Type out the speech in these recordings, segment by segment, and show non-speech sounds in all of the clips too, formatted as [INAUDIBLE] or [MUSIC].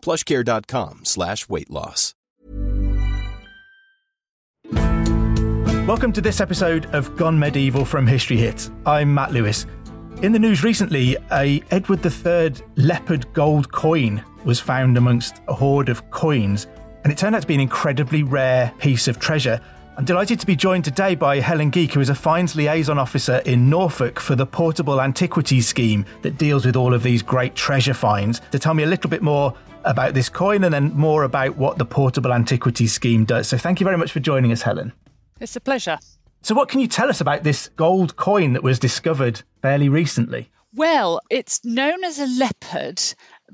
plushcare.com slash weight loss. Welcome to this episode of Gone Medieval from History Hit. I'm Matt Lewis. In the news recently, a Edward III leopard gold coin was found amongst a hoard of coins, and it turned out to be an incredibly rare piece of treasure. I'm delighted to be joined today by Helen Geake, who is a finds liaison officer in Norfolk for the Portable Antiquities Scheme that deals with all of these great treasure finds, to tell me a little bit more about this coin and then more about what the Portable Antiquities Scheme does. So thank you very much for joining us, Helen. It's a pleasure. So, what can you tell us about this gold coin that was discovered fairly recently? Well, it's known as a leopard,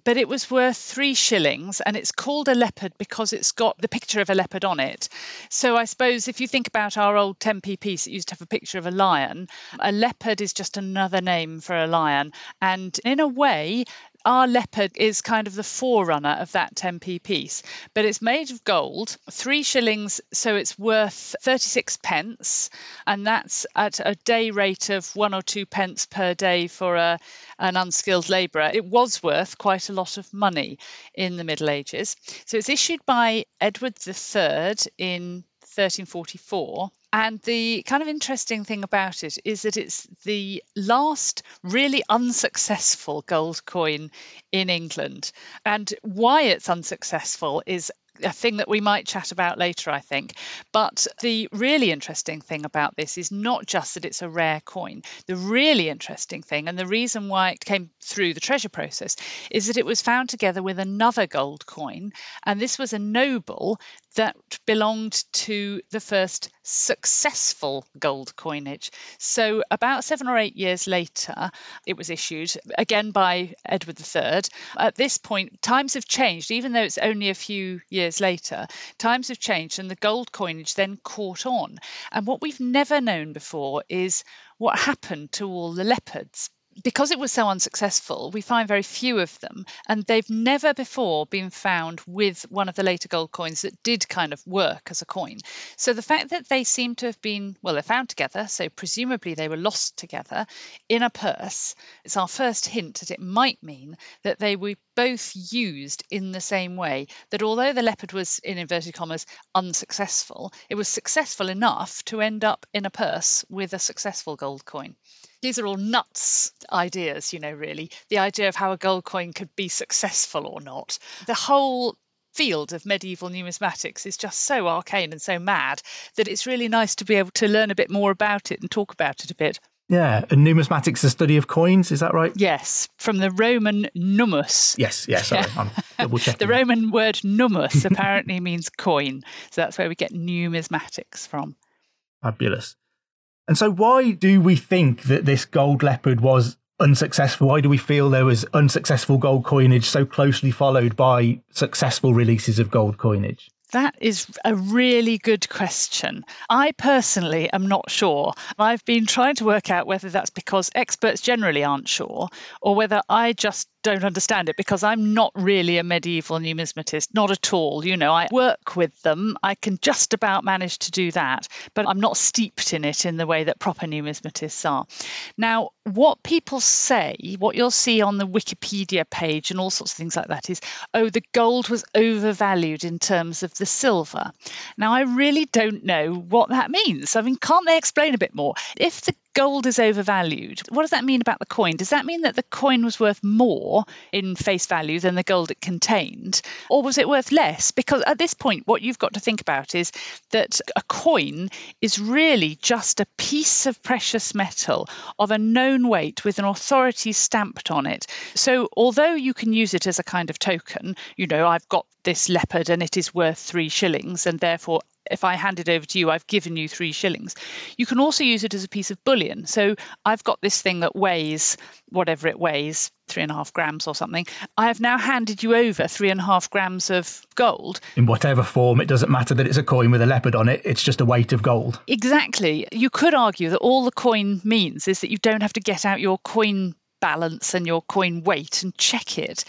but it was worth three shillings, and it's called a leopard because it's got the picture of a leopard on it. So, I suppose if you think about our old 10p piece, it used to have a picture of a lion. A leopard is just another name for a lion. And in a way, our leopard is kind of the forerunner of that 10p piece, but it's made of gold, three shillings, so it's worth 36 pence, and that's at a day rate of one or two pence per day for a, an unskilled labourer. It was worth quite a lot of money in the Middle Ages. So it's issued by Edward III in 1344. And the kind of interesting thing about it is that it's the last really unsuccessful gold coin in England. And why it's unsuccessful is a thing that we might chat about later, I think. But the really interesting thing about this is not just that it's a rare coin. The really interesting thing, and the reason why it came through the treasure process, is that it was found together with another gold coin. And this was a noble that belonged to the first successful gold coinage. So, about seven or eight years later, it was issued again by Edward III. At this point, times have changed, even though it's only a few years later. Times have changed, and the gold coinage then caught on. And what we've never known before is what happened to all the leopards because it was so unsuccessful, we find very few of them, and they've never before been found with one of the later gold coins that did kind of work as a coin. So the fact that they seem to have been, well, they're found together, so presumably they were lost together in a purse, it's our first hint that it might mean that they were both used in the same way. That although the leopard was, in inverted commas, unsuccessful, it was successful enough to end up in a purse with a successful gold coin these are all nuts ideas, you know, really. The idea of how a gold coin could be successful or not. The whole field of medieval numismatics is just so arcane and so mad that it's really nice to be able to learn a bit more about it and talk about it a bit. Yeah, and numismatics, the study of coins, is that right? Yes, from the Roman nummus. Yes, yes, sorry, [LAUGHS] I'm double checking. the Roman word nummus apparently [LAUGHS] means coin, so that's where we get numismatics from. Fabulous. And so, why do we think that this gold leopard was unsuccessful? Why do we feel there was unsuccessful gold coinage so closely followed by successful releases of gold coinage? That is a really good question. I personally am not sure. I've been trying to work out whether that's because experts generally aren't sure or whether I just don't understand it because I'm not really a medieval numismatist, not at all. You know, I work with them. I can just about manage to do that, but I'm not steeped in it in the way that proper numismatists are. Now, what people say, what you'll see on the Wikipedia page and all sorts of things like that is, oh, the gold was overvalued in terms of the silver. Now, I really don't know what that means. I mean, can't they explain a bit more? If the gold is overvalued. What does that mean about the coin? Does that mean that the coin was worth more in face value than the gold it contained? Or was it worth less? Because at this point, what you've got to think about is that a coin is really just a piece of precious metal of a known weight with an authority stamped on it. So, although you can use it as a kind of token, you know, I've got this leopard and it is worth three shillings, and therefore if I hand it over to you, I've given you three shillings. You can also use it as a piece of bullion. So I've got this thing that weighs whatever it weighs, three and a half grams or something. I have now handed you over three and a half grams of gold. In whatever form, it doesn't matter that it's a coin with a leopard on it, it's just a weight of gold. Exactly. You could argue that all the coin means is that you don't have to get out your coin balance and your coin weight and check it.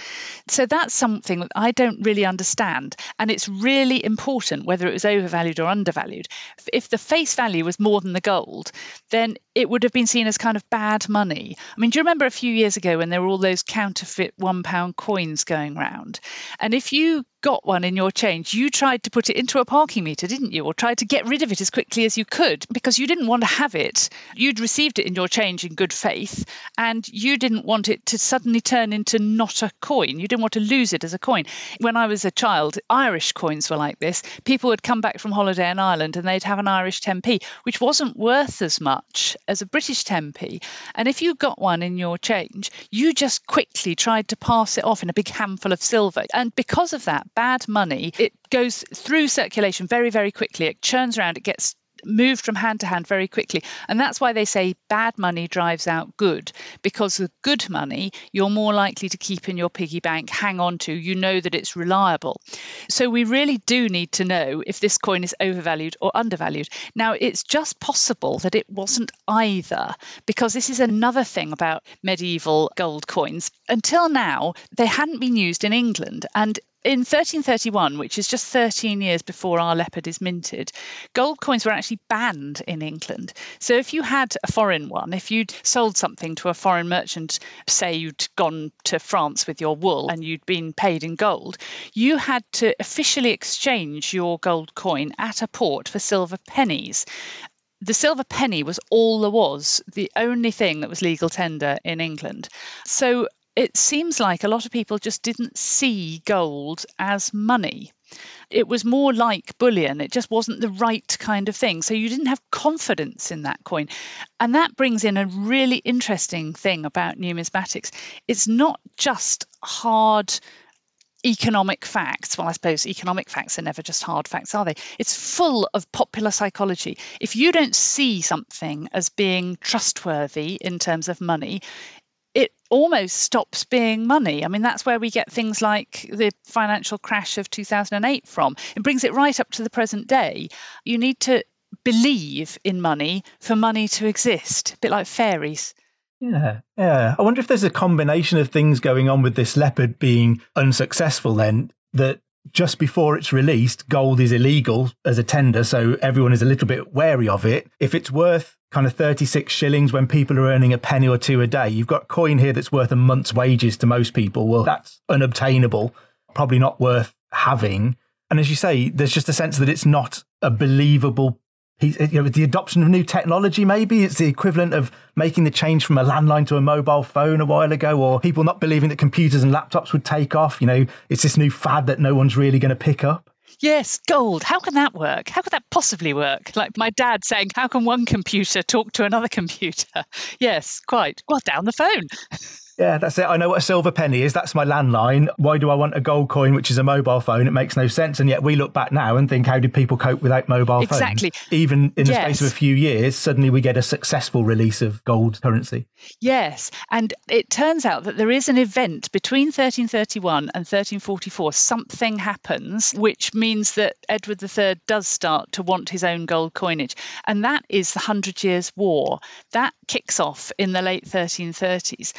So that's something that I don't really understand. And it's really important whether it was overvalued or undervalued. If the face value was more than the gold, then it would have been seen as kind of bad money. I mean, do you remember a few years ago when there were all those counterfeit one pound coins going around? And if you got one in your change, you tried to put it into a parking meter, didn't you? Or tried to get rid of it as quickly as you could because you didn't want to have it. You'd received it in your change in good faith and you didn't want it to suddenly turn into not a coin. You didn't want to lose it as a coin. When I was a child, Irish coins were like this. People would come back from holiday in Ireland and they'd have an Irish 10p, which wasn't worth as much as a British 10p. And if you got one in your change, you just quickly tried to pass it off in a big handful of silver. And because of that, bad money, it goes through circulation very, very quickly. It churns around, it gets moved from hand to hand very quickly. And that's why they say bad money drives out good, because the good money you're more likely to keep in your piggy bank, hang on to, you know that it's reliable. So we really do need to know if this coin is overvalued or undervalued. Now, it's just possible that it wasn't either, because this is another thing about medieval gold coins. Until now, they hadn't been used in England. And in 1331, which is just 13 years before our leopard is minted, gold coins were actually banned in England. So if you had a foreign one, if you'd sold something to a foreign merchant, say you'd gone to France with your wool and you'd been paid in gold, you had to officially exchange your gold coin at a port for silver pennies the silver penny was all there was, the only thing that was legal tender in England. So it seems like a lot of people just didn't see gold as money. It was more like bullion. It just wasn't the right kind of thing. So you didn't have confidence in that coin. And that brings in a really interesting thing about numismatics. It's not just hard economic facts. Well, I suppose economic facts are never just hard facts, are they? It's full of popular psychology. If you don't see something as being trustworthy in terms of money, it almost stops being money. I mean, that's where we get things like the financial crash of 2008 from. It brings it right up to the present day. You need to believe in money for money to exist, a bit like fairies. Yeah, yeah. I wonder if there's a combination of things going on with this leopard being unsuccessful, then, that just before it's released, gold is illegal as a tender, so everyone is a little bit wary of it. If it's worth kind of 36 shillings when people are earning a penny or two a day, you've got coin here that's worth a month's wages to most people. Well, that's unobtainable, probably not worth having. And as you say, there's just a sense that it's not a believable piece. You know, the adoption of new technology, maybe it's the equivalent of making the change from a landline to a mobile phone a while ago, or people not believing that computers and laptops would take off. You know, it's this new fad that no one's really going to pick up. Yes, gold. How can that work? How could that possibly work? Like my dad saying, How can one computer talk to another computer? [LAUGHS] Yes, quite. Well, down the phone. [LAUGHS] Yeah, that's it. I know what a silver penny is. That's my landline. Why do I want a gold coin, which is a mobile phone? It makes no sense. And yet we look back now and think, how did people cope without mobile exactly. phones? Exactly. Even in the yes. space of a few years, suddenly we get a successful release of gold currency. Yes. And it turns out that there is an event between 1331 and 1344. Something happens, which means that Edward III does start to want his own gold coinage. And that is the Hundred Years' War. That kicks off in the late 1330s.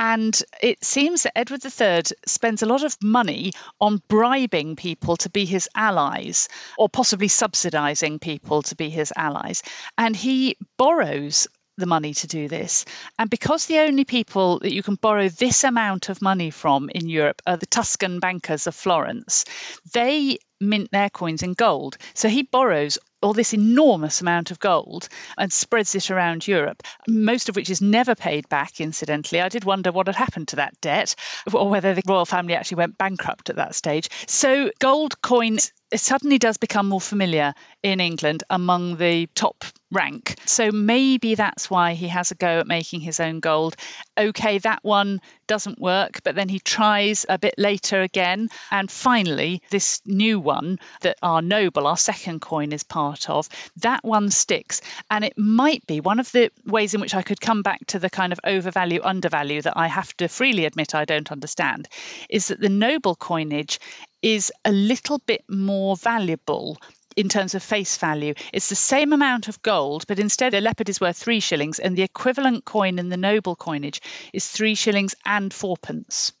And it seems that Edward III spends a lot of money on bribing people to be his allies or possibly subsidizing people to be his allies. And he borrows the money to do this. And because the only people that you can borrow this amount of money from in Europe are the Tuscan bankers of Florence, they mint their coins in gold. So he borrows all this enormous amount of gold and spreads it around Europe, most of which is never paid back, incidentally. I did wonder what had happened to that debt or whether the royal family actually went bankrupt at that stage. So gold coins it suddenly does become more familiar in England among the top rank. So maybe that's why he has a go at making his own gold. Okay, that one doesn't work, but then he tries a bit later again. And finally, this new one that our noble, our second coin, is part of, that one sticks. And it might be one of the ways in which I could come back to the kind of overvalue, undervalue that I have to freely admit I don't understand is that the noble coinage is a little bit more valuable in terms of face value. It's the same amount of gold, but instead a leopard is worth three shillings, and the equivalent coin in the noble coinage is three shillings and fourpence.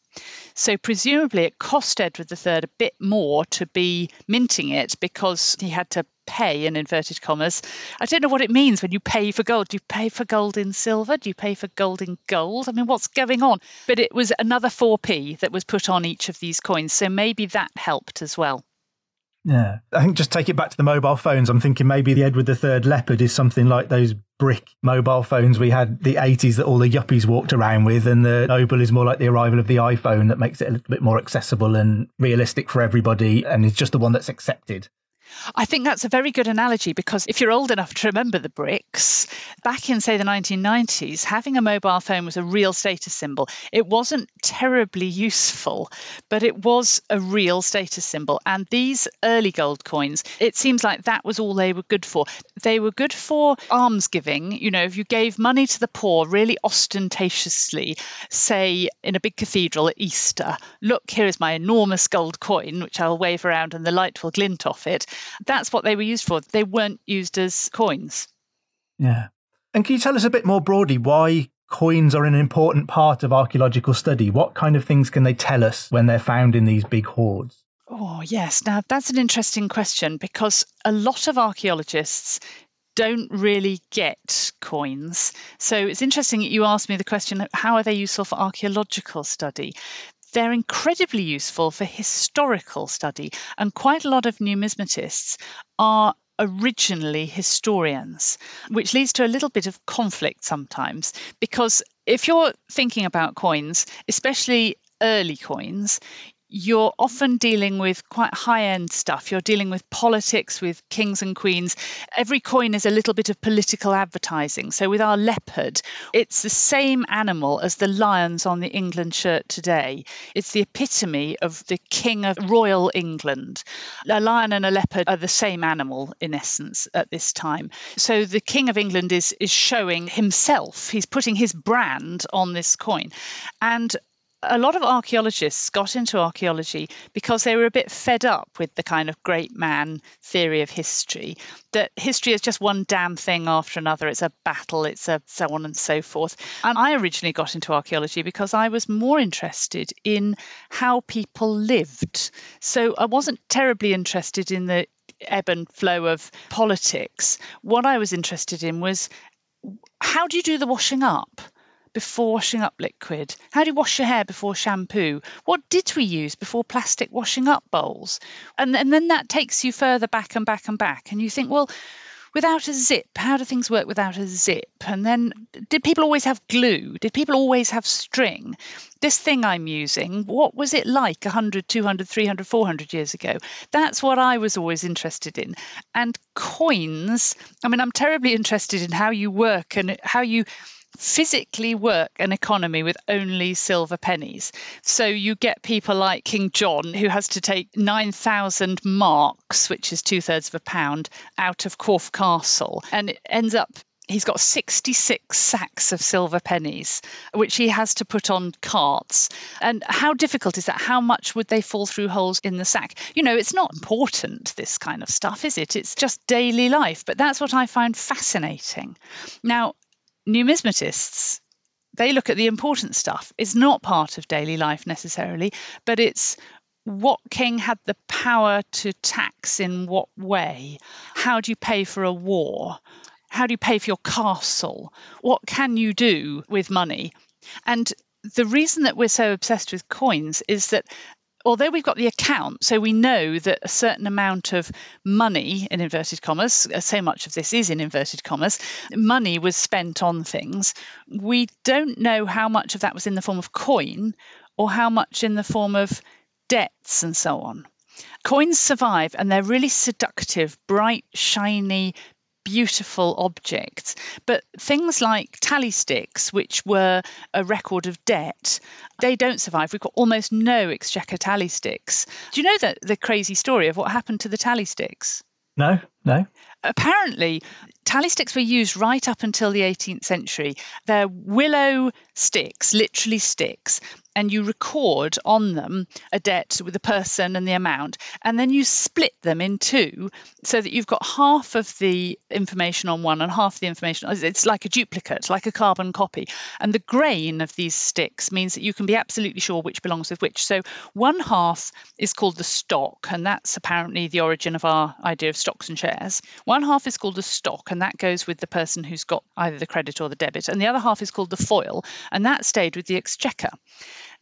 So presumably it cost Edward III a bit more to be minting it because he had to pay in inverted commas. I don't know what it means when you pay for gold. Do you pay for gold in silver? Do you pay for gold in gold? I mean, what's going on? But it was another 4p that was put on each of these coins. So maybe that helped as well. Yeah. I think just take it back to the mobile phones. I'm thinking maybe the Edward III Leopard is something like those brick mobile phones we had the 80s that all the yuppies walked around with and the Noble is more like the arrival of the iPhone that makes it a little bit more accessible and realistic for everybody and it's just the one that's accepted. I think that's a very good analogy because if you're old enough to remember the bricks, back in, say, the 1990s, having a mobile phone was a real status symbol. It wasn't terribly useful, but it was a real status symbol. And these early gold coins, it seems like that was all they were good for. They were good for alms giving. You know, if you gave money to the poor really ostentatiously, say in a big cathedral at Easter, look, here is my enormous gold coin, which I'll wave around and the light will glint off it that's what they were used for. They weren't used as coins. Yeah. And can you tell us a bit more broadly why coins are an important part of archaeological study? What kind of things can they tell us when they're found in these big hoards? Oh, yes. Now, that's an interesting question because a lot of archaeologists don't really get coins. So it's interesting that you asked me the question how are they useful for archaeological study? They're incredibly useful for historical study, and quite a lot of numismatists are originally historians, which leads to a little bit of conflict sometimes. Because if you're thinking about coins, especially early coins, you're often dealing with quite high end stuff. You're dealing with politics, with kings and queens. Every coin is a little bit of political advertising. So, with our leopard, it's the same animal as the lions on the England shirt today. It's the epitome of the king of royal England. A lion and a leopard are the same animal in essence at this time. So, the king of England is, is showing himself, he's putting his brand on this coin. And a lot of archaeologists got into archaeology because they were a bit fed up with the kind of great man theory of history that history is just one damn thing after another. It's a battle it's a so on and so forth. And i originally got into archaeology because i was more interested in how people lived. So i wasn't terribly interested in the ebb and flow of politics. What i was interested in was how do you do the washing up before washing up liquid? How do you wash your hair before shampoo? What did we use before plastic washing up bowls? And, and then that takes you further back and back and back. And you think, well, without a zip, how do things work without a zip? And then did people always have glue? Did people always have string? This thing I'm using, what was it like 100, 200, 300, 400 years ago? That's what I was always interested in. And coins, I mean, I'm terribly interested in how you work and how you physically work an economy with only silver pennies. So you get people like King John, who has to take 9,000 marks, which is two thirds of a pound, out of Corfe Castle. And it ends up he's got 66 sacks of silver pennies, which he has to put on carts. And how difficult is that? How much would they fall through holes in the sack? You know, it's not important, this kind of stuff, is it? It's just daily life. But that's what I find fascinating. Now, numismatists they look at the important stuff. It's not part of daily life necessarily, but it's what king had the power to tax in what way? How do you pay for a war? How do you pay for your castle? What can you do with money? And the reason that we're so obsessed with coins is that although we've got the account, so we know that a certain amount of money, in inverted commas, so much of this is in inverted commas, money was spent on things, we don't know how much of that was in the form of coin or how much in the form of debts and so on. Coins survive and they're really seductive, bright, shiny, beautiful objects. But things like tally sticks, which were a record of debt, they don't survive. We've got almost no exchequer tally sticks. Do you know that the crazy story of what happened to the tally sticks? No, no. Apparently, tally sticks were used right up until the 18th century. They're willow sticks, literally sticks, and you record on them a debt with the person and the amount, and then you split them in two so that you've got half of the information on one and half the information. It's like a duplicate, like a carbon copy. And the grain of these sticks means that you can be absolutely sure which belongs with which. So one half is called the stock, and that's apparently the origin of our idea of stocks and shares. One half is called the stock, and that goes with the person who's got either the credit or the debit. And the other half is called the foil, and that stayed with the exchequer.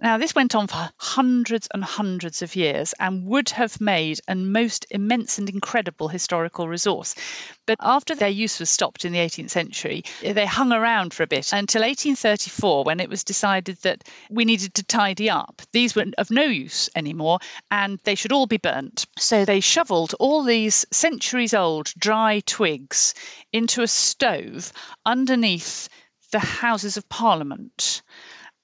Now, this went on for hundreds and hundreds of years and would have made a most immense and incredible historical resource. But after their use was stopped in the 18th century, they hung around for a bit until 1834 when it was decided that we needed to tidy up. These were of no use anymore and they should all be burnt. So they shoveled all these centuries old dry twigs into a stove underneath the Houses of Parliament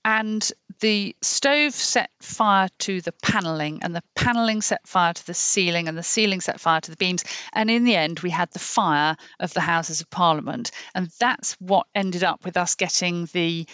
and the stove set fire to the panelling and the panelling set fire to the ceiling and the ceiling set fire to the beams. And in the end we had the fire of the houses of parliament. And that's what ended up with us getting the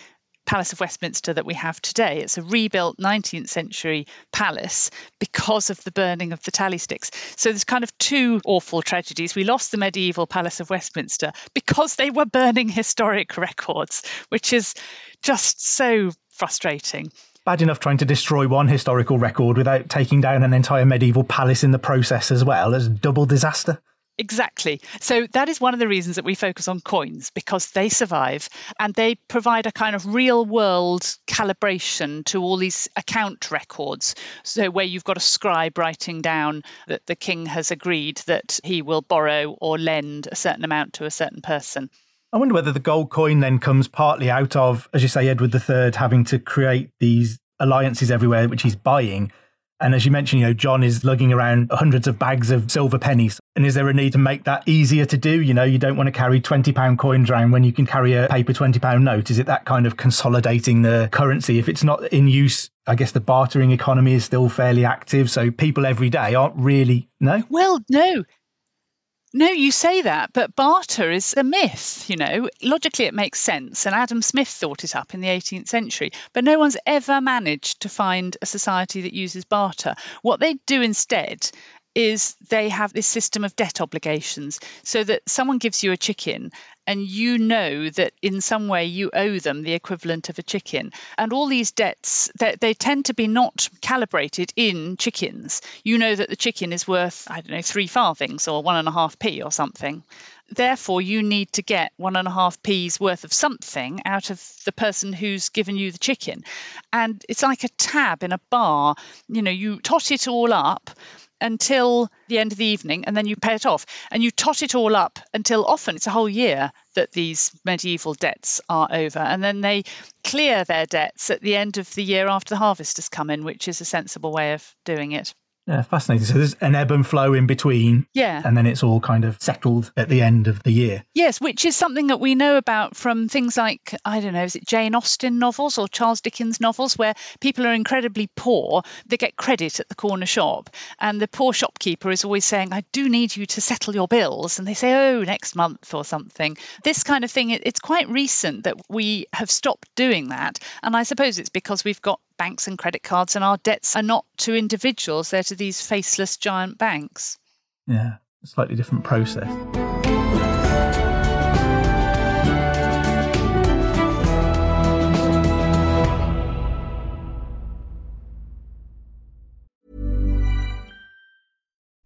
Palace of Westminster that we have today. It's a rebuilt 19th century palace because of the burning of the tally sticks. So there's kind of two awful tragedies. We lost the medieval Palace of Westminster because they were burning historic records, which is just so frustrating. Bad enough trying to destroy one historical record without taking down an entire medieval palace in the process as well as double disaster. Exactly. So that is one of the reasons that we focus on coins because they survive and they provide a kind of real world calibration to all these account records. So where you've got a scribe writing down that the king has agreed that he will borrow or lend a certain amount to a certain person. I wonder whether the gold coin then comes partly out of, as you say, Edward III having to create these alliances everywhere, which he's buying, and as you mentioned, you know, John is lugging around hundreds of bags of silver pennies. And is there a need to make that easier to do? You know, you don't want to carry £20 coins around when you can carry a paper £20 note. Is it that kind of consolidating the currency? If it's not in use, I guess the bartering economy is still fairly active. So people every day aren't really, no? Well, no. No, you say that, but barter is a myth, you know. Logically, it makes sense, and Adam Smith thought it up in the 18th century, but no one's ever managed to find a society that uses barter. What they do instead is they have this system of debt obligations. So that someone gives you a chicken and you know that in some way you owe them the equivalent of a chicken. And all these debts they, they tend to be not calibrated in chickens. You know that the chicken is worth i don't know three farthings or one and a half p or something. Therefore you need to get one and a half p's worth of something out of the person who's given you the chicken. And it's like a tab in a bar. You know you tot it all up until the end of the evening and then you pay it off. And you tot it all up until often it's a whole year that these medieval debts are over. And then they clear their debts at the end of the year after the harvest has come in, which is a sensible way of doing it. Yeah, fascinating. So there's an ebb and flow in between. Yeah. And then it's all kind of settled at the end of the year. Yes, which is something that we know about from things like, I don't know, is it Jane Austen novels or Charles Dickens novels where people are incredibly poor. They get credit at the corner shop. And the poor shopkeeper is always saying, I do need you to settle your bills. And they say, oh, next month or something. This kind of thing, it's quite recent that we have stopped doing that. And I suppose it's because we've got banks and credit cards, and our debts are not to individuals, they're to these faceless giant banks. Yeah, slightly different process.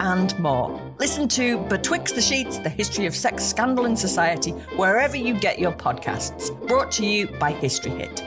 and more. Listen to Betwixt the Sheets, the history of sex scandal in society, wherever you get your podcasts. Brought to you by History Hit.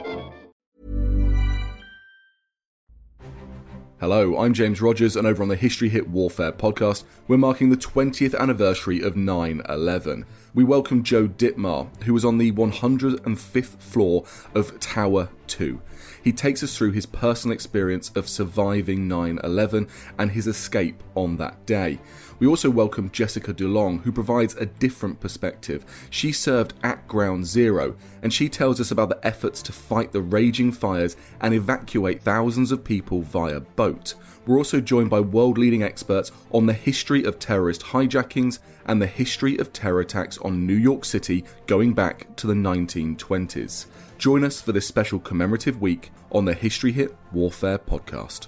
Hello, I'm James Rogers, and over on the History Hit Warfare podcast, we're marking the 20th anniversary of 9 11. We welcome Joe Dittmar, who was on the 105th floor of Tower 2. He takes us through his personal experience of surviving 9 11 and his escape on that day. We also welcome Jessica DeLong, who provides a different perspective. She served at Ground Zero, and she tells us about the efforts to fight the raging fires and evacuate thousands of people via boat. We're also joined by world leading experts on the history of terrorist hijackings and the history of terror attacks on New York City going back to the 1920s. Join us for this special commemorative week on the History Hit Warfare podcast.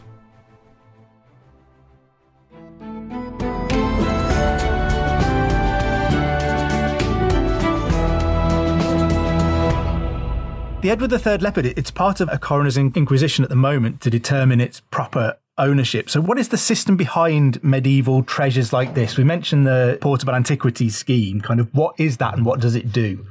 The Edward III leopard, it's part of a coroner's inquisition at the moment to determine its proper ownership. So, what is the system behind medieval treasures like this? We mentioned the portable antiquities scheme. Kind of what is that and what does it do?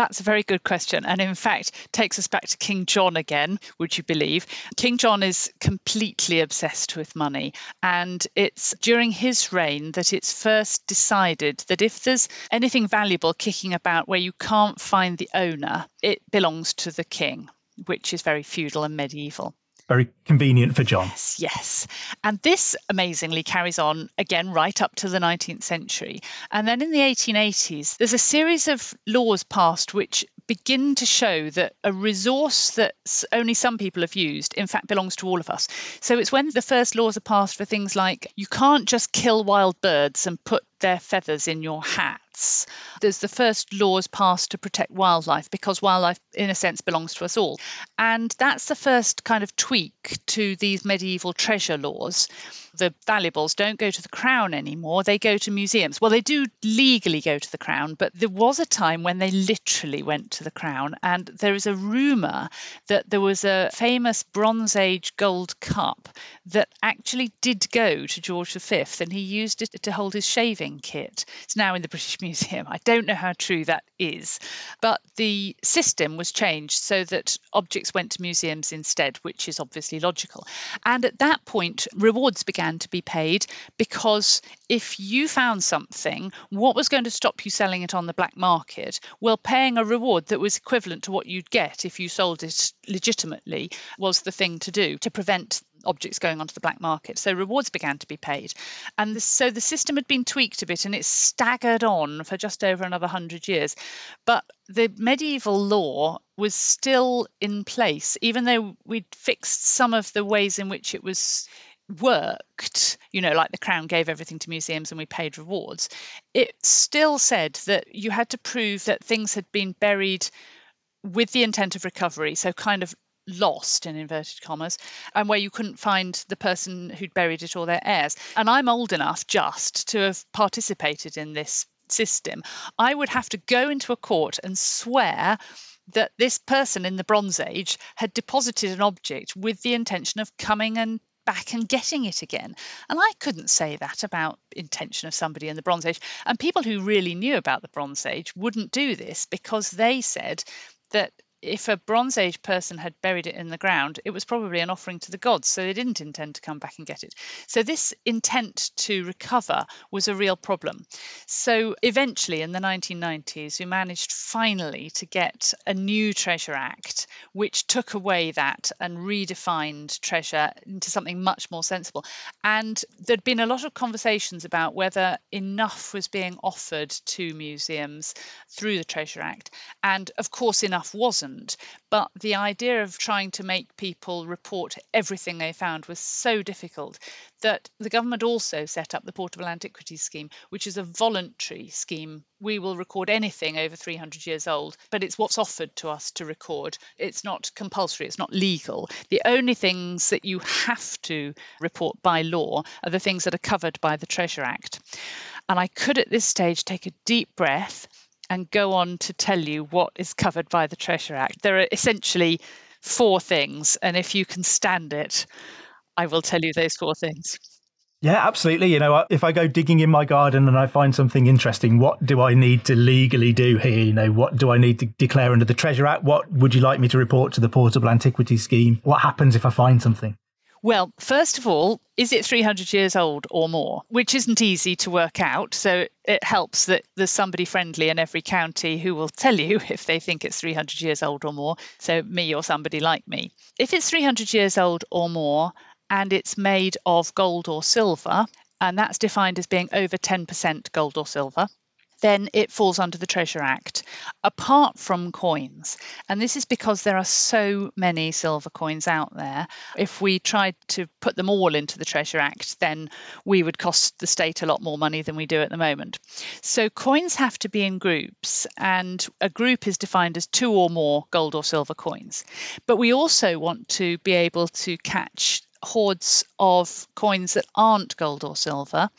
That's a very good question. And in fact, takes us back to King John again, would you believe? King John is completely obsessed with money. And it's during his reign that it's first decided that if there's anything valuable kicking about where you can't find the owner, it belongs to the king, which is very feudal and medieval. Very convenient for John. Yes, yes. And this amazingly carries on again right up to the 19th century. And then in the 1880s, there's a series of laws passed which begin to show that a resource that only some people have used, in fact, belongs to all of us. So it's when the first laws are passed for things like you can't just kill wild birds and put their feathers in your There's the first laws passed to protect wildlife because wildlife, in a sense, belongs to us all. And that's the first kind of tweak to these medieval treasure laws. The valuables don't go to the crown anymore, they go to museums. Well, they do legally go to the crown, but there was a time when they literally went to the crown. And there is a rumour that there was a famous Bronze Age gold cup that actually did go to George V, and he used it to hold his shaving kit. It's now in the [LAUGHS] British Museum. I don't know how true that is, but the system was changed so that objects went to museums instead, which is obviously logical. And at that point, rewards began to be paid because if you found something, what was going to stop you selling it on the black market? Well, paying a reward that was equivalent to what you'd get if you sold it legitimately was the thing to do to prevent objects going onto the black market. So rewards began to be paid. And this, so the system had been tweaked a bit and it staggered on for just over another 100 years. But the medieval law was still in place, even though we'd fixed some of the ways in which it was worked, you know, like the Crown gave everything to museums and we paid rewards, it still said that you had to prove that things had been buried with the intent of recovery, so kind of lost in inverted commas and where you couldn't find the person who'd buried it or their heirs. And i'm old enough just to have participated in this system. I would have to go into a court and swear that this person in the bronze age had deposited an object with the intention of coming and back and getting it again. And I couldn't say that about intention of somebody in the Bronze Age. And people who really knew about the Bronze Age wouldn't do this because they said that if a Bronze Age person had buried it in the ground, it was probably an offering to the gods, so they didn't intend to come back and get it. So, this intent to recover was a real problem. So, eventually in the 1990s, we managed finally to get a new Treasure Act which took away that and redefined treasure into something much more sensible. And there'd been a lot of conversations about whether enough was being offered to museums through the Treasure Act. And of course, enough wasn't. But the idea of trying to make people report everything they found was so difficult that the government also set up the Portable Antiquities Scheme, which is a voluntary scheme. We will record anything over 300 years old, but it's what's offered to us to record. It's not compulsory, it's not legal. The only things that you have to report by law are the things that are covered by the Treasure Act. And I could at this stage take a deep breath and go on to tell you what is covered by the Treasure Act. There are essentially four things, and if you can stand it, I will tell you those four things. Yeah, absolutely. You know, if I go digging in my garden and I find something interesting, what do I need to legally do here? You know, what do I need to declare under the Treasure Act? What would you like me to report to the Portable Antiquities Scheme? What happens if I find something? Well, first of all, is it 300 years old or more? Which isn't easy to work out. So it helps that there's somebody friendly in every county who will tell you [LAUGHS] if they think it's 300 years old or more. So, me or somebody like me. If it's 300 years old or more and it's made of gold or silver, and that's defined as being over 10% gold or silver, then it falls under the Treasure Act, apart from coins. And this is because there are so many silver coins out there. If we tried to put them all into the Treasure Act, then we would cost the state a lot more money than we do at the moment. So coins have to be in groups, and a group is defined as two or more gold or silver coins. But we also want to be able to catch hoards of coins that aren't gold or silver,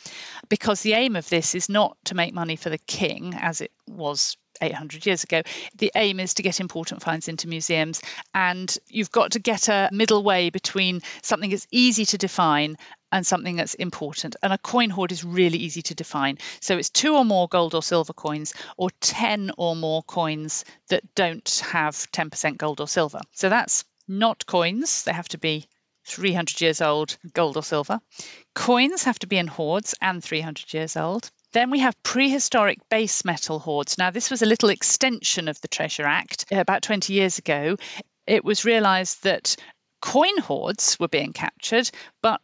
because the aim of this is not to make money for the king, as it was 800 years ago. The aim is to get important finds into museums, and you've got to get a middle way between something that's easy to define and something that's important. And a coin hoard is really easy to define. So it's two or more gold or silver coins, or 10 or more coins that don't have 10% gold or silver. So that's not coins, they have to be 300 years old, gold or silver. Coins have to be in hoards and 300 years old. Then we have prehistoric base metal hoards. Now, this was a little extension of the Treasure Act uh, about 20 years ago. It was realized that coin hoards were being captured, but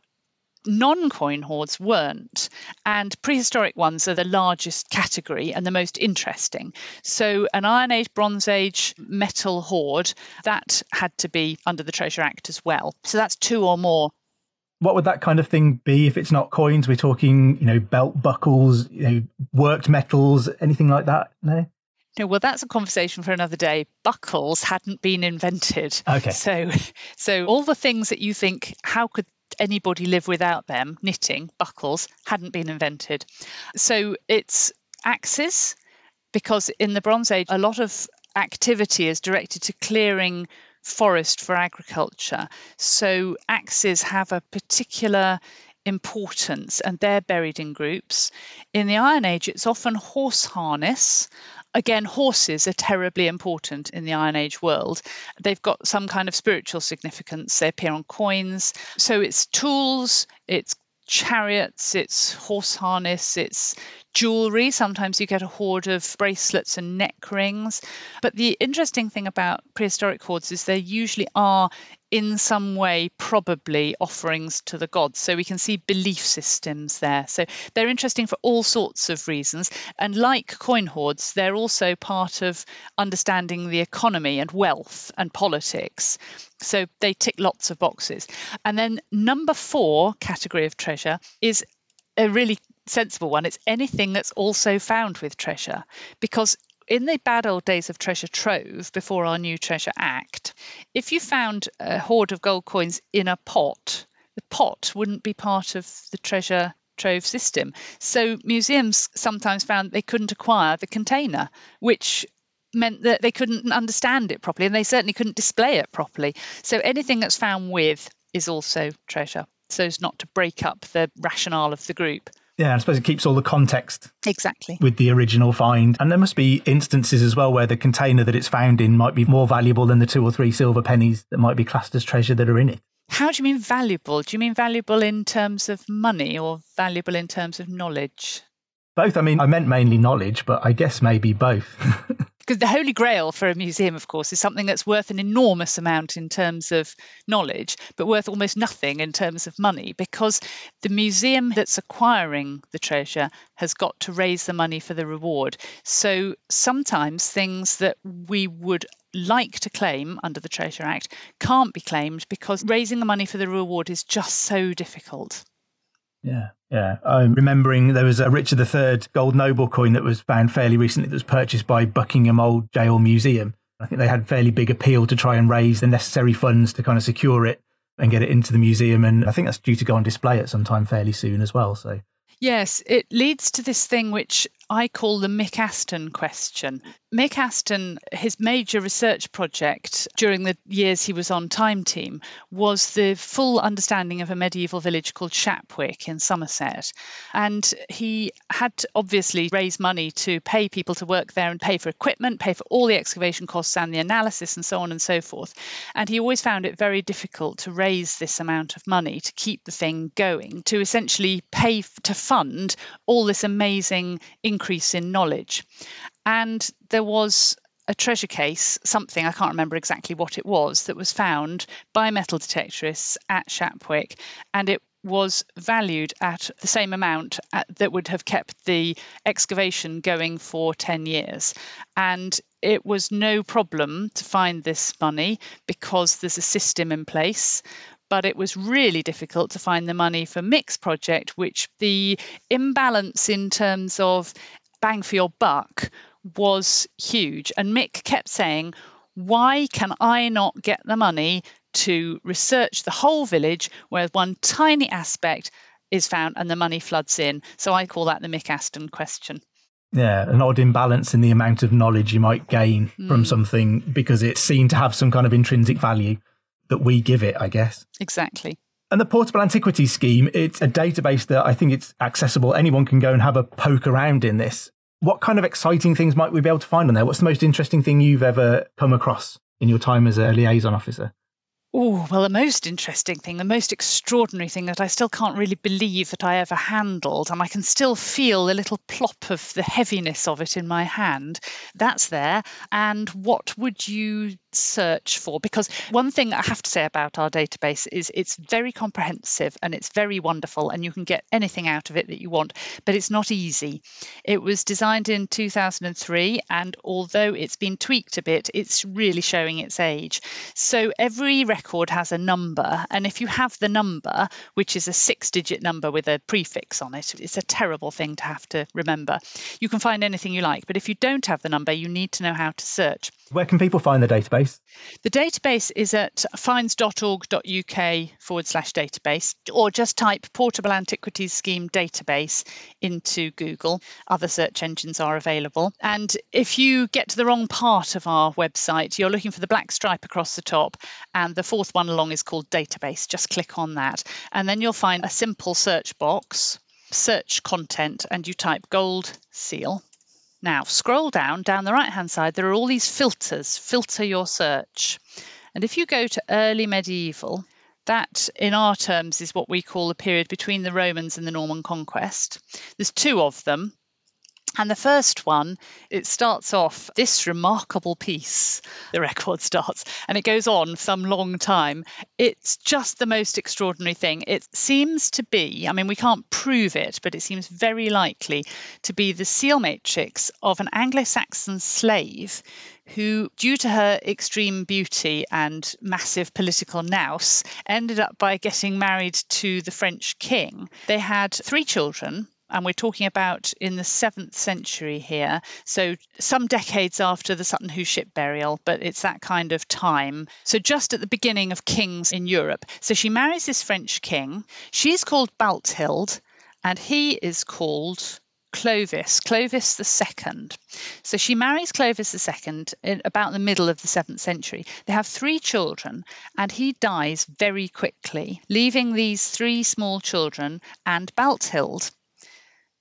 non coin hoards weren't. And prehistoric ones are the largest category and the most interesting. So, an Iron Age, Bronze Age metal hoard, that had to be under the Treasure Act as well. So, that's two or more what would that kind of thing be if it's not coins? We're talking, you know, belt buckles, you know, worked metals, anything like that? No. No, well, that's a conversation for another day. Buckles hadn't been invented. Okay. So, [LAUGHS] so all the things that you think, how could anybody live without them, knitting, buckles, hadn't been invented. So it's axes, because in the Bronze Age, a lot of activity is directed to clearing forest for agriculture. So axes have a particular importance and they're buried in groups. In the Iron Age, it's often horse harness Again, horses are terribly important in the Iron Age world. They've got some kind of spiritual significance. They appear on coins. So it's tools, it's chariots, it's horse harness, it's jewelry. Sometimes you get a hoard of bracelets and neck rings. But the interesting thing about prehistoric hoards is they usually are in some way probably offerings to the gods. So we can see belief systems there. So they're interesting for all sorts of reasons. And like coin hoards, they're also part of understanding the economy and wealth and politics. So they tick lots of boxes. And then number four category of treasure is a really sensible one. It's anything that's also found with treasure. Because in the bad old days of Treasure Trove, before our new Treasure Act, if you found a hoard of gold coins in a pot, the pot wouldn't be part of the treasure trove system. So museums sometimes found they couldn't acquire the container, which meant that they couldn't understand it properly and they certainly couldn't display it properly. So anything that's found with is also treasure, so as not to break up the rationale of the group. Yeah, I suppose it keeps all the context Exactly. with the original find. And there must be instances as well where the container that it's found in might be more valuable than the two or three silver pennies that might be classed as treasure that are in it. How do you mean valuable? Do you mean valuable in terms of money or valuable in terms of knowledge? Both, I mean, I meant mainly knowledge, but I guess maybe both. [LAUGHS] Because the Holy Grail for a museum, of course, is something that's worth an enormous amount in terms of knowledge, but worth almost nothing in terms of money, because the museum that's acquiring the treasure has got to raise the money for the reward. So sometimes things that we would like to claim under the Treasure Act can't be claimed because raising the money for the reward is just so difficult. Yeah, yeah. I'm remembering there was a Richard III gold noble coin that was found fairly recently that was purchased by Buckingham Old Gaol Museum. I think they had fairly big appeal to try and raise the necessary funds to kind of secure it and get it into the museum. And I think that's due to go on display at some time fairly soon as well. So Yes, it leads to this thing which I call the Mick Aston question. Mick Aston, his major research project during the years he was on Time Team was the full understanding of a medieval village called Shapwick in Somerset. And he had to obviously raise money to pay people to work there and pay for equipment, pay for all the excavation costs and the analysis and so on and so forth. And he always found it very difficult to raise this amount of money to keep the thing going, to essentially pay to fund all this amazing increase in knowledge. And there was a treasure case, something I can't remember exactly what it was, that was found by metal detectorists at Shapwick, and it was valued at the same amount at, that would have kept the excavation going for 10 years. And it was no problem to find this money because there's a system in place but it was really difficult to find the money for Mick's project, which the imbalance in terms of bang for your buck was huge. And Mick kept saying, why can I not get the money to research the whole village where one tiny aspect is found and the money floods in? So I call that the Mick Aston question. Yeah, an odd imbalance in the amount of knowledge you might gain from Mm. something because it's seen to have some kind of intrinsic value that we give it, I guess. Exactly. And the Portable Antiquities Scheme, it's a database that I think it's accessible. Anyone can go and have a poke around in this. What kind of exciting things might we be able to find on there? What's the most interesting thing you've ever come across in your time as a liaison officer? Oh, well, the most interesting thing, the most extraordinary thing that I still can't really believe that I ever handled, and I can still feel the little plop of the heaviness of it in my hand, that's there. And what would you search for? Because one thing I have to say about our database is it's very comprehensive and it's very wonderful, and you can get anything out of it that you want, but it's not easy. It was designed in 2003, and although it's been tweaked a bit, it's really showing its age. So every record has a number, and if you have the number, which is a six digit number with a prefix on it, it's a terrible thing to have to remember. You can find anything you like, but if you don't have the number, you need to know how to search. Where can people find the database? The database is at finds.org.uk forward slash database, or just type Portable Antiquities Scheme database into Google. Other search engines are available. And if you get to the wrong part of our website, you're looking for the black stripe across the top, and the fourth one along is called database. Just click on that, and then you'll find a simple search box. Search content, and you type gold seal. Now, scroll down, down the right hand side, there are all these filters. Filter your search. And if you go to early medieval, that in our terms is what we call the period between the Romans and the Norman conquest. There's two of them. And the first one, it starts off this remarkable piece, the record starts, and it goes on for some long time. It's just the most extraordinary thing. It seems to be, I mean, we can't prove it, but it seems very likely to be the seal matrix of an Anglo Saxon slave who, due to her extreme beauty and massive political nous, ended up by getting married to the French king. They had three children, and we're talking about in the seventh century here, so some decades after the Sutton Hoo ship burial, but it's that kind of time. So just at the beginning of kings in Europe. So she marries this French king. She's called Balthild, and he is called Clovis, Clovis II. So she marries Clovis II in about the middle of the 7th century. They have three children, and he dies very quickly, leaving these three small children and Balthild.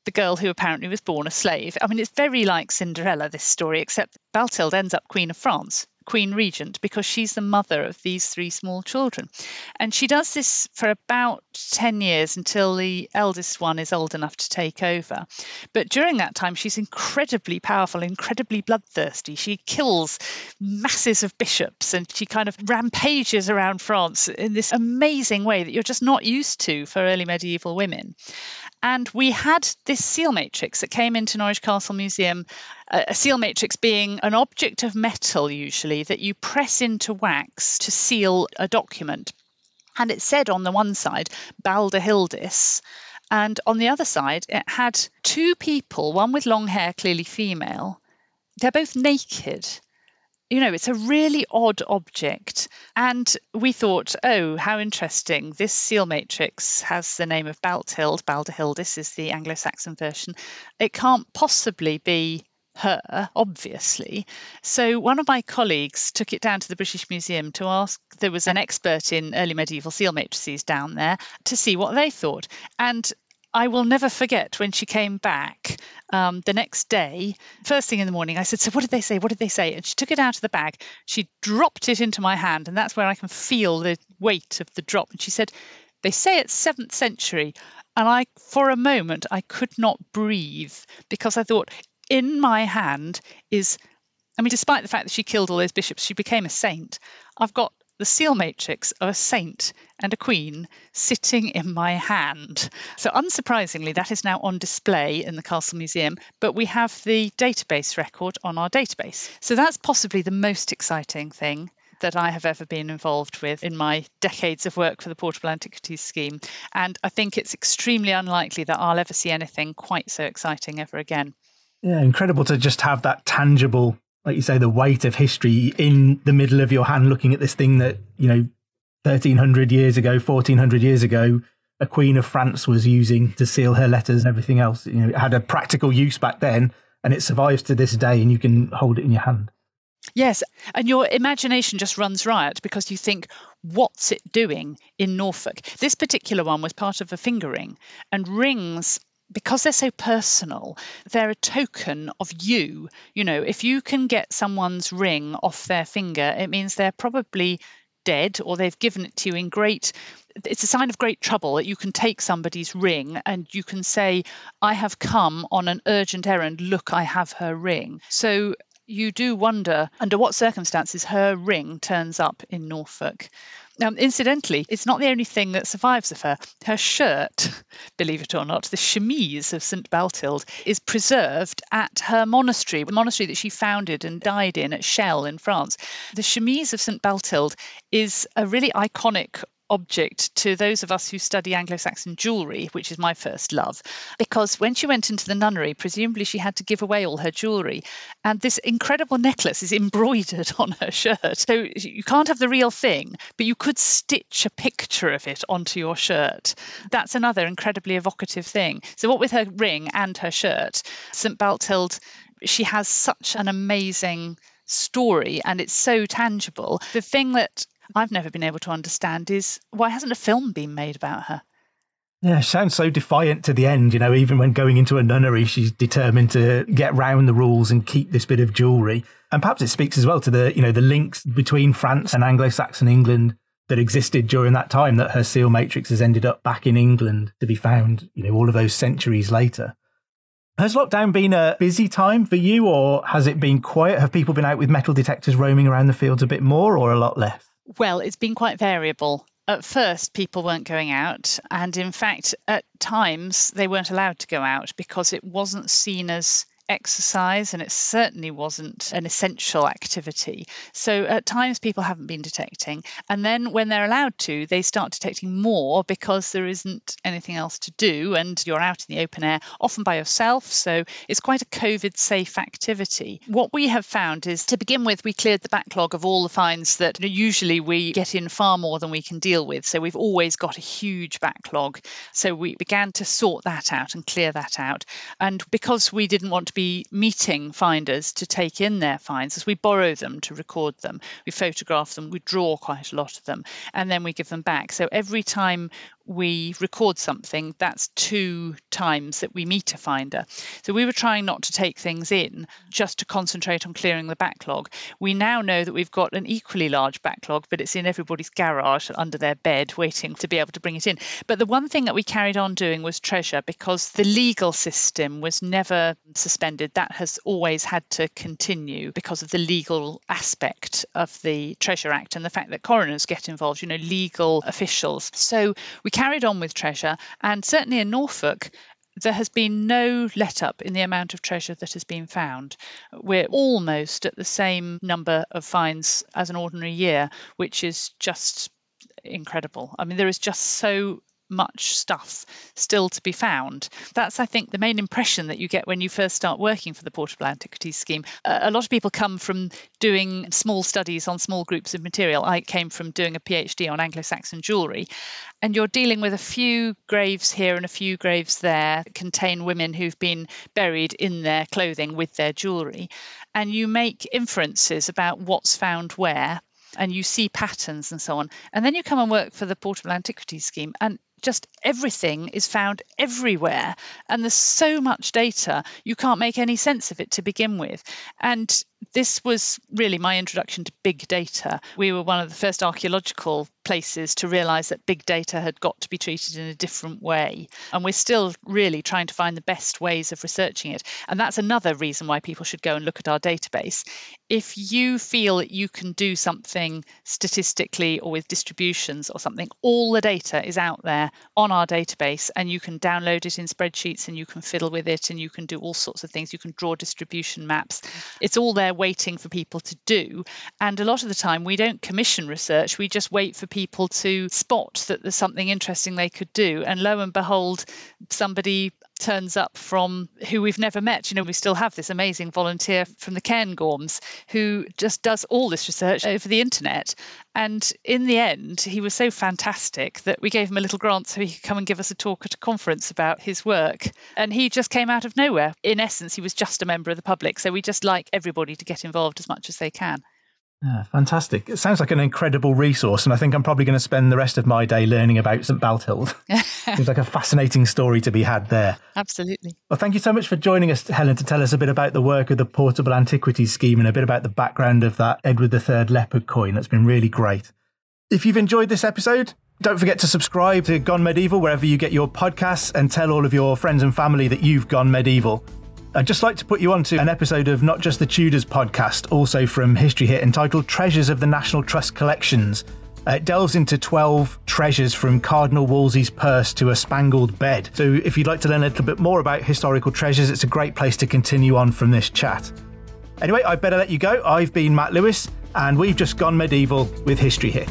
The girl who apparently was born a slave. I mean, it's very like Cinderella, this story, except Balthild ends up Queen of France. Queen Regent because she's the mother of these three small children. And she does this for about 10 years until the eldest one is old enough to take over. But during that time, she's incredibly powerful, incredibly bloodthirsty. She kills masses of bishops and she kind of rampages around France in this amazing way that you're just not used to for early medieval women. And we had this seal matrix that came into Norwich Castle Museum, uh, a seal matrix being an object of metal usually that you press into wax to seal a document. And it said on the one side, Baldehildis, and on the other side, it had two people, one with long hair, clearly female. They're both naked you know, it's a really odd object. And we thought, oh, how interesting. This seal matrix has the name of Balthild. Baldehildis is the Anglo Saxon version. It can't possibly be her, obviously. So one of my colleagues took it down to the British Museum to ask, there was an expert in early medieval seal matrices down there, to see what they thought. And I will never forget when she came back um, the next day. First thing in the morning, I said, So, what did they say? What did they say? And she took it out of the bag. She dropped it into my hand, and that's where I can feel the weight of the drop. And she said, They say it's seventh century. And I, for a moment, I could not breathe because I thought, in my hand is I mean, despite the fact that she killed all those bishops, she became a saint. I've got the seal matrix of a saint and a queen sitting in my hand. So, unsurprisingly, that is now on display in the Castle Museum, but we have the database record on our database. So, that's possibly the most exciting thing that I have ever been involved with in my decades of work for the Portable Antiquities Scheme. And I think it's extremely unlikely that I'll ever see anything quite so exciting ever again. Yeah, incredible to just have that tangible like you say, the weight of history in the middle of your hand, looking at this thing that, you know, 1300 years ago, 1400 years ago, a queen of France was using to seal her letters and everything else. You know, it had a practical use back then and it survives to this day and you can hold it in your hand. Yes, and your imagination just runs riot because you think, what's it doing in Norfolk? This particular one was part of a finger ring, and rings because they're so personal, they're a token of you. You know, if you can get someone's ring off their finger, it means they're probably dead or they've given it to you in great it's a sign of great trouble that you can take somebody's ring and you can say i have come on an urgent errand. Look i have her ring. So you do wonder under what circumstances her ring turns up in norfolk um, incidentally, it's not the only thing that survives of her. Her shirt, believe it or not, the chemise of St. Balthild, is preserved at her monastery, the monastery that she founded and died in at Chelles in France. The chemise of St. Balthild is a really iconic object to those of us who study Anglo Saxon jewellery, which is my first love, because when she went into the nunnery, presumably she had to give away all her jewellery. And this incredible necklace is embroidered [LAUGHS] on her shirt. So you can't have the real thing, but you could stitch a picture of it onto your shirt. That's another incredibly evocative thing. So, what with her ring and her shirt, St. Balthild, she has such an amazing story and it's so tangible. The thing that I've never been able to understand is why hasn't a film been made about her? Yeah, she sounds so defiant to the end. You know, even when going into a nunnery, she's determined to get round the rules and keep this bit of jewelry. And perhaps it speaks as well to the, you know, the links between France and Anglo-Saxon England that existed during that time. That her seal matrix has ended up back in England to be found, you know, all of those centuries later. Has lockdown been a busy time for you, or has it been quiet? Have people been out with metal detectors roaming around the fields a bit more, or a lot less? Well, it's been quite variable. At first, people weren't going out, and in fact, at times they weren't allowed to go out because it wasn't seen as exercise and it certainly wasn't an essential activity. So at times people haven't been detecting. And then when they're allowed to, they start detecting more because there isn't anything else to do and you're out in the open air, often by yourself. So it's quite a COVID safe activity. What we have found is to begin with, we cleared the backlog of all the fines that usually we get in far more than we can deal with. So we've always got a huge backlog. So we began to sort that out and clear that out. And because we didn't want to be meeting finders to take in their finds as we borrow them to record them. We photograph them, we draw quite a lot of them, and then we give them back. So every time we record something, that's two times that we meet a finder. So we were trying not to take things in just to concentrate on clearing the backlog. We now know that we've got an equally large backlog, but it's in everybody's garage under their bed waiting to be able to bring it in. But the one thing that we carried on doing was treasure because the legal system was never suspended. That has always had to continue because of the legal aspect of the Treasure Act and the fact that coroners get involved, you know, legal officials. So we carried on with treasure, and certainly in Norfolk, there has been no let up in the amount of treasure that has been found. We're almost at the same number of finds as an ordinary year, which is just incredible. I mean, there is just so much stuff still to be found. That's, I think, the main impression that you get when you first start working for the Portable Antiquities Scheme. A lot of people come from doing small studies on small groups of material. I came from doing a PhD on Anglo Saxon jewellery, and you're dealing with a few graves here and a few graves there that contain women who've been buried in their clothing with their jewellery. And you make inferences about what's found where and you see patterns and so on. And then you come and work for the Portable Antiquities Scheme, and just everything is found everywhere. And there's so much data, you can't make any sense of it to begin with. And this was really my introduction to big data. We were one of the first archaeological places to realize that big data had got to be treated in a different way. And we're still really trying to find the best ways of researching it. And that's another reason why people should go and look at our database. If you feel that you can do something statistically or with distributions or something, all the data is out there on our database and you can download it in spreadsheets and you can fiddle with it and you can do all sorts of things. You can draw distribution maps. It's all there waiting for people to do. And a lot of the time, we don't commission research, we just wait for people to spot that there's something interesting they could do. And lo and behold, somebody turns up from who we've never met. You know, we still have this amazing volunteer from the Cairngorms who just does all this research over the internet. And in the end, he was so fantastic that we gave him a little grant so he could come and give us a talk at a conference about his work. And he just came out of nowhere. In essence, he was just a member of the public. So we just like everybody to get involved as much as they can. Yeah, fantastic. It sounds like an incredible resource, and I think I'm probably going to spend the rest of my day learning about St. Balthild. [LAUGHS] Seems like a fascinating story to be had there. Absolutely. Well, thank you so much for joining us, Helen, to tell us a bit about the work of the Portable Antiquities Scheme and a bit about the background of that Edward III leopard coin. That's been really great. If you've enjoyed this episode, don't forget to subscribe to Gone Medieval wherever you get your podcasts and tell all of your friends and family that you've gone medieval. I'd just like to put you on to an episode of Not Just the Tudors podcast, also from History Hit, entitled Treasures of the National Trust Collections. Uh, it delves into 12 treasures from Cardinal Wolsey's purse to a spangled bed. So, if you'd like to learn a little bit more about historical treasures, it's a great place to continue on from this chat. Anyway, I better let you go. I've been Matt Lewis, and we've just gone medieval with History Hit.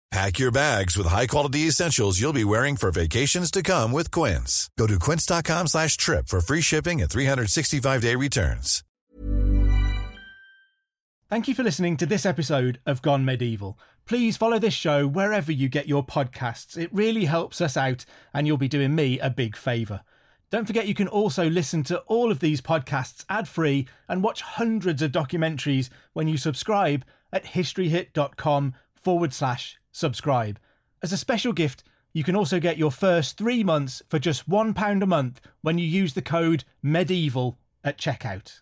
Pack your bags with high-quality essentials you'll be wearing for vacations to come with Quince. Go to quince.com slash trip for free shipping and 365-day returns. Thank you for listening to this episode of Gone Medieval. Please follow this show wherever you get your podcasts. It really helps us out and you'll be doing me a big favour. Don't forget you can also listen to all of these podcasts ad-free and watch hundreds of documentaries when you subscribe at historyhit.com forward slash subscribe. As a special gift, you can also get your first three months for just £1 a month when you use the code MEDIEVAL at checkout.